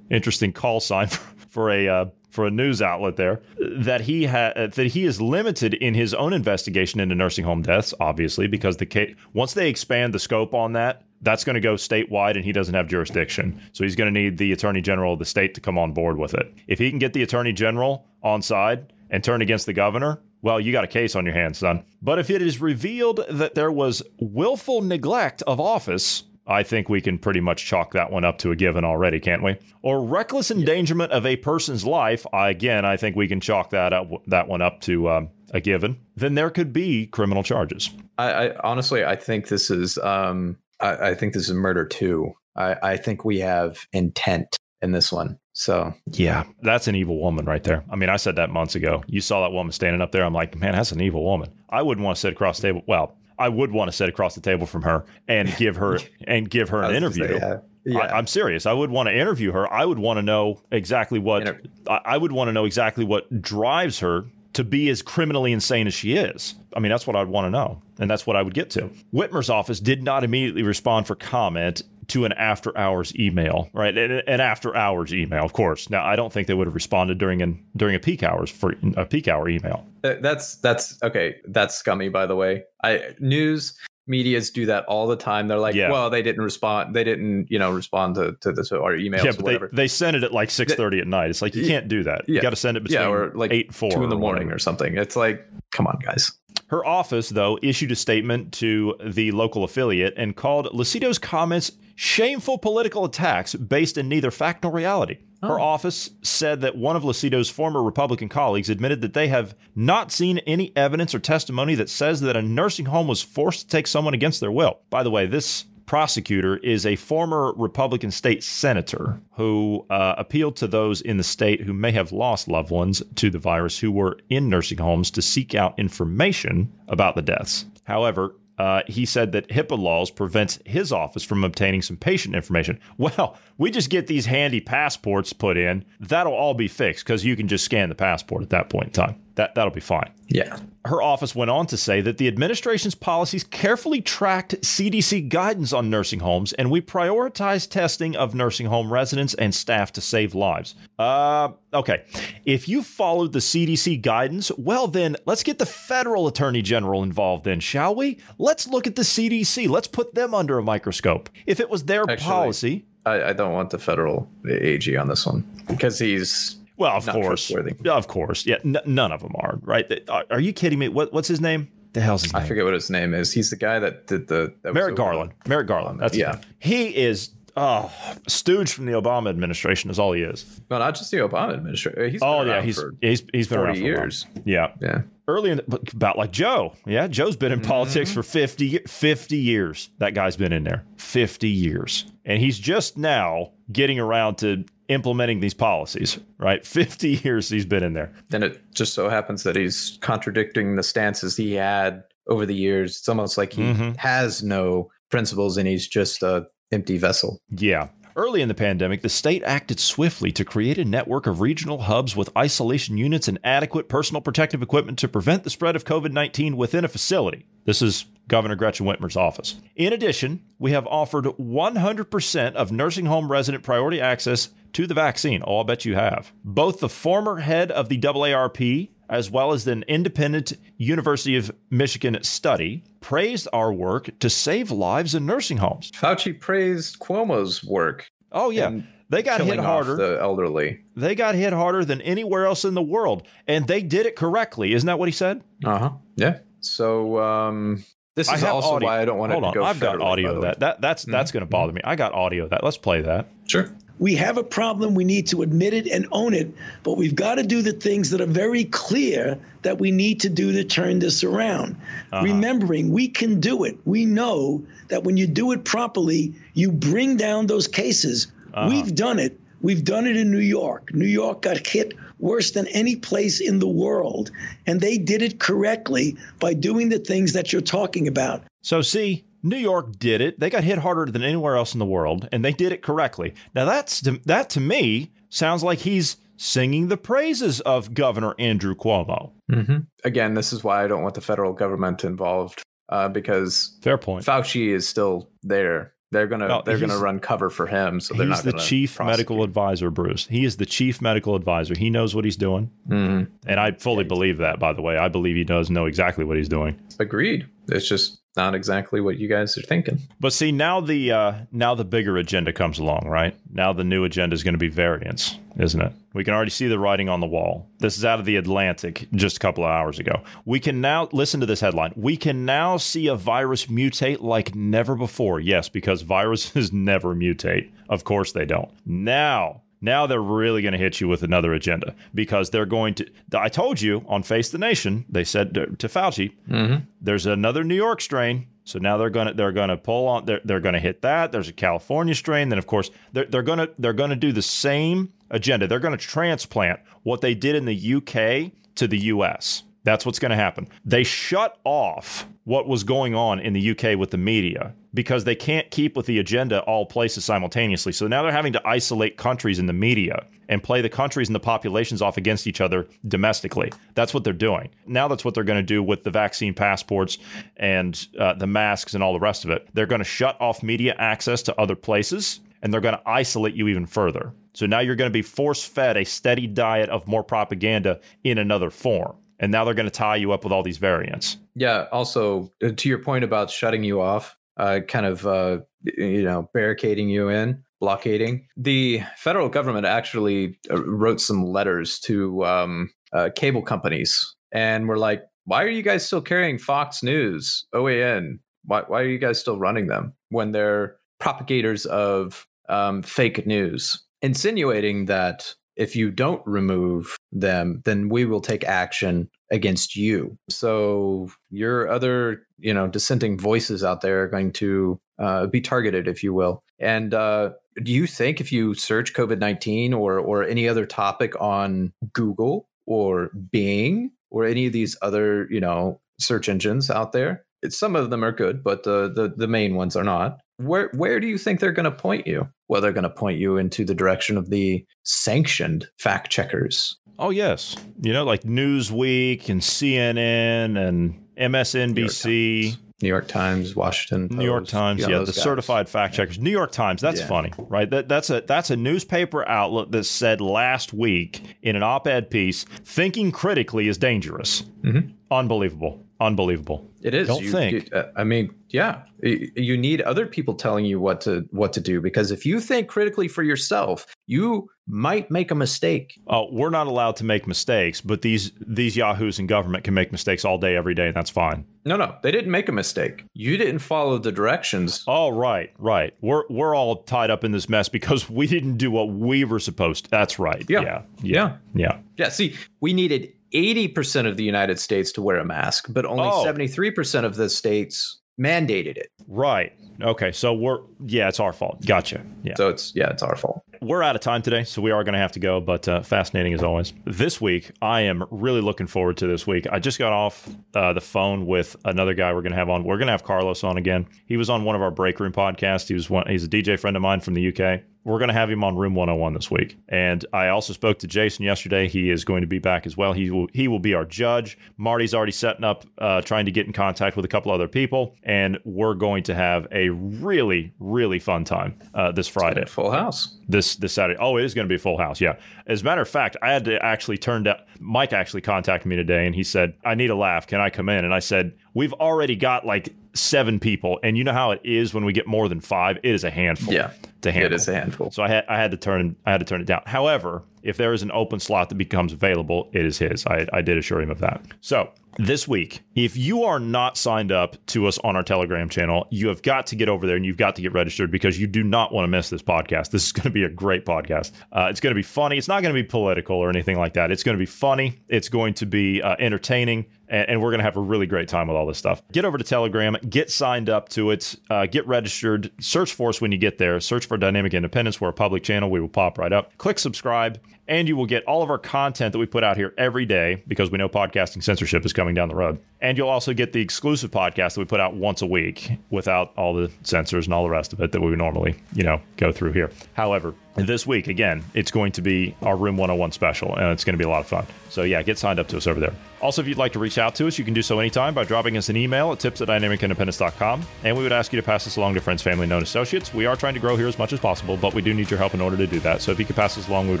<laughs> interesting call sign for, <laughs> for a uh, for a news outlet there that he ha- that he is limited in his own investigation into nursing home deaths, obviously, because the case once they expand the scope on that, that's going to go statewide, and he doesn't have jurisdiction. So he's going to need the attorney general of the state to come on board with it. If he can get the attorney general on side and turn against the governor, well, you got a case on your hands, son. But if it is revealed that there was willful neglect of office I think we can pretty much chalk that one up to a given already, can't we? Or reckless endangerment of a person's life. Again, I think we can chalk that up that one up to um, a given. Then there could be criminal charges.
I, I honestly, I think this is, um, I, I, think this is murder too. I, I think we have intent in this one. So
yeah, that's an evil woman right there. I mean, I said that months ago. You saw that woman standing up there. I'm like, man, that's an evil woman. I wouldn't want to sit across the table. Well, I would want to sit across the table from her and give her <laughs> and give her an interview. Say, yeah. Yeah. I, am serious. I would want to interview her. I would want to know exactly what Inter- I, I would want to know exactly what drives her to be as criminally insane as she is. I mean, that's what I'd want to know, and that's what I would get to. Whitmer's office did not immediately respond for comment to an after hours email, right? An after hours email, of course. Now, I don't think they would have responded during an during a peak hours for a peak hour email.
Uh, that's that's okay. That's scummy, by the way. I news medias do that all the time. They're like,
Yeah.
well, they didn't respond. They didn't, you know, respond to, to this our emails
yeah,
or
but they,
whatever.
they send it at like six thirty at night. It's like you can't do that. You got to send it between
yeah, or like
eight four
two in the morning
whatever.
or something. It's like, come on, guys.
Her office, though, issued a statement to the local affiliate and called Lucido's comments shameful political attacks based in neither fact nor reality. Her
Oh.
office said that one of Lucido's former Republican colleagues admitted that they have not seen any evidence or testimony that says that a nursing home was forced to take someone against their will. By the way, this prosecutor is a former Republican state senator who uh, appealed to those in the state who may have lost loved ones to the virus who were in nursing homes to seek out information about the deaths. However, uh, he said that HIPAA laws prevents his office from obtaining some patient information. <laughs> Well, we just get these handy passports put in. That'll all be fixed because you can just scan the passport at that point in time. That that'll be fine.
Yeah.
Her office went on to say that the administration's policies carefully tracked CDC guidance on nursing homes, and we prioritize testing of nursing home residents and staff to save lives. Uh, okay. If you followed the CDC guidance, well, then let's get the federal attorney general involved, then, shall we? Let's look at the CDC. Let's put them under a microscope. If it was their
Actually-
policy,
I, I don't want the federal AG on this one because he's
well, of course, of course, yeah, n- none of them are right. Are, are you kidding me? What, what's his name? The hell's his name?
I forget what his name is. He's the guy that did the that
Merrick
over-
Garland. Merrick Garland. That's
Yeah.
He is oh stooge from the Obama administration is all he is.
No, not just the Obama administration. He's been
Oh yeah, he's
for
he's he's been around for
years.
Yeah.
Yeah.
Early in the, about like Joe. Yeah, Joe's been in
Mm-hmm.
politics for 50, 50 years. That guy's been in there 50 years. And he's just now getting around to implementing these policies, right? <laughs> 50 years he's been in there.
Then it just so happens that he's contradicting the stances he had over the years. It's almost like he
Mhm.
has no principles and he's just a empty vessel.
Yeah. Early in the pandemic, the state acted swiftly to create a network of regional hubs with isolation units and adequate personal protective equipment to prevent the spread of COVID 19 within a facility. This is Governor Gretchen Whitmer's office. In addition, we have offered 100% of nursing home resident priority access to the vaccine. Oh, I'll bet you have. Both the former head of the AARP as well as an independent University of Michigan study praised our work to save lives in nursing homes.
Fauci praised Cuomo's work.
Oh yeah, they got hit harder.
the elderly.
they got hit harder than anywhere else in the world, and they did it correctly. Isn't that what he said?
Uh huh. Yeah. So um, this is also
audio-
why I don't want
Hold
to
on,
go.
I've got audio of that. That that's that's going to bother me. I got audio of that. Let's play that.
Sure.
We have a problem. We need to admit it and own it. But we've got to do the things that are very clear that we need to do to turn this around. Uh-huh. Remembering we can do it. We know that when you do it properly, you bring down those cases. Uh-huh. We've done it. We've done it in New York. New York got hit worse than any place in the world. And they did it correctly by doing the things that you're talking about.
So see, New York did it. They got hit harder than anywhere else in the world, and they did it correctly. Now that's that to me sounds like he's singing the praises of Governor Andrew Cuomo.
Mm-hmm. Again, this is why I don't want the federal government involved uh, because
Fair point.
Fauci is still there. They're gonna
No,
they're gonna run cover for him, so they're
He's
not
the chief medical advisor, Bruce. He is the chief medical advisor. He knows what he's doing.
Mhm.
And I fully believe that, by the way. I believe he does know exactly what he's doing.
Agreed. It's just not exactly what you guys are thinking.
But see, now the uh, now the bigger agenda comes along, right? Now the new agenda is going to be variants, isn't it? We can already see the writing on the wall. This is out of the Atlantic just a couple of hours ago. We can now listen to this headline. We can now see a virus mutate like never before. Yes, because viruses <laughs> never mutate. Of course they don't. Now now they're really going to hit you with another agenda because they're going to. I told you on Face the Nation, they said to, to Fauci, mm-hmm. there's another New York strain. So now they're gonna they're gonna pull on they're, they're gonna hit that. There's a California strain. Then of course they're they're gonna they're gonna do the same agenda. They're gonna transplant what they did in the UK to the US. That's what's going to happen. They shut off what was going on in the UK with the media because they can't keep with the agenda all places simultaneously. So now they're having to isolate countries in the media and play the countries and the populations off against each other domestically. That's what they're doing. Now that's what they're going to do with the vaccine passports and uh, the masks and all the rest of it. They're going to shut off media access to other places and they're going to isolate you even further. So now you're going to be force fed a steady diet of more propaganda in another form. and now they're going to tie you up with all these variants.
Yeah. Also, uh, to your point about shutting you off, uh, kind of uh, you know barricading you in, blockading. The federal government actually uh, wrote some letters to um, uh, cable companies, and we're like, "Why are you guys still carrying Fox News, OAN? Why, why are you guys still running them when they're propagators of um, fake news, insinuating that if you don't remove them, then we will take action against you. So your other, you know, dissenting voices out there are going to uh, be targeted, if you will. And uh, do you think if you search COVID nineteen or or any other topic on Google or Bing or any of these other, you know, search engines out there, some of them are good, but the the, the main ones are not where where do you think they're going to point you? Well, they're going to point you into the direction of the sanctioned fact checkers.
Oh yes, you know, like Newsweek and CNN and MSNBC.
New York Times, New York Times Washington, Post,
New York Times, yeah, the guys. certified fact checkers. New York Times, that's yeah. funny, right? That, that's a that's a newspaper outlet that said last week in an op-ed piece, thinking critically is dangerous. Mm-hmm. Unbelievable. Unbelievable.
It is.
Don't
you,
think.
You, uh, I mean, yeah, you need other people telling you what to what to do because if you think critically for yourself, you might make a mistake.
Oh, we're not allowed to make mistakes, but these these yahoos in government can make mistakes all day, every day, and that's fine.
No, no, they didn't make a mistake. You didn't follow the directions.
Oh, right, right. We're we're all tied up in this mess because we didn't do what we were supposed. to. That's right.
Yeah,
yeah,
yeah,
yeah.
yeah. See, we needed 80% of the United States to wear a mask, but only oh. 73% of the states mandated it.
Right. Okay. So we're, yeah, it's our fault. Gotcha. Yeah.
So it's, yeah, it's our fault.
We're out of time today, so we are going to have to go, but uh, fascinating as always. This week, I am really looking forward to this week. I just got off uh, the phone with another guy we're going to have on. We're going to have Carlos on again. He was on one of our break room podcasts. He was one, he's a DJ friend of mine from the UK we're going to have him on Room 101 this week. And I also spoke to Jason yesterday. He is going to be back as well. He will he will be our judge. Marty's already setting up, uh, trying to get in contact with a couple other people, and we're going to have a really really fun time uh, this Friday.
Full house.
This this Saturday. Oh, it is going to be a full house. Yeah. As a matter of fact, I had to actually turn down. Mike actually contacted me today, and he said, "I need a laugh. Can I come in?" And I said, "We've already got like seven people, and you know how it is when we get more than five. It is a handful.
Yeah,
to handle.
It is a handful.
So I had I had to turn I had to turn it down. However, if there is an open slot that becomes available, it is his. I, I did assure him of that. So this week, if you are not signed up to us on our Telegram channel, you have got to get over there and you've got to get registered because you do not want to miss this podcast. This is going to be a great podcast. Uh, it's going to be funny. It's not going to be political or anything like that. It's going to be funny. It's going to be uh, entertaining and, and we're going to have a really great time with all this stuff. Get over to Telegram, get signed up to it, uh, get registered, search for us when you get there. Search for Dynamic Independence. We're a public channel. We will pop right up. Click subscribe, and you will get all of our content that we put out here every day because we know podcasting censorship is coming down the road. And you'll also get the exclusive podcast that we put out once a week without all the censors and all the rest of it that we would normally, you know, go through here. However, this week, again, it's going to be our Room 101 special, and it's going to be a lot of fun. So, yeah, get signed up to us over there. Also, if you'd like to reach out to us, you can do so anytime by dropping us an email at tips at dynamicindependence.com. And we would ask you to pass us along to friends, family, known associates. We are trying to grow here as much as possible, but we do need your help in order to do that. So, if you could pass us along, we would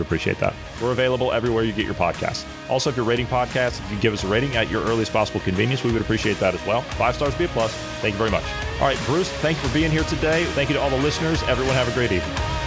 appreciate that. We're available everywhere you get your podcasts. Also, if you're rating podcasts, if you give us a rating at your earliest possible convenience, we would appreciate that as well. Five stars be a plus. Thank you very much. All right, Bruce, thank you for being here today. Thank you to all the listeners. Everyone, have a great evening.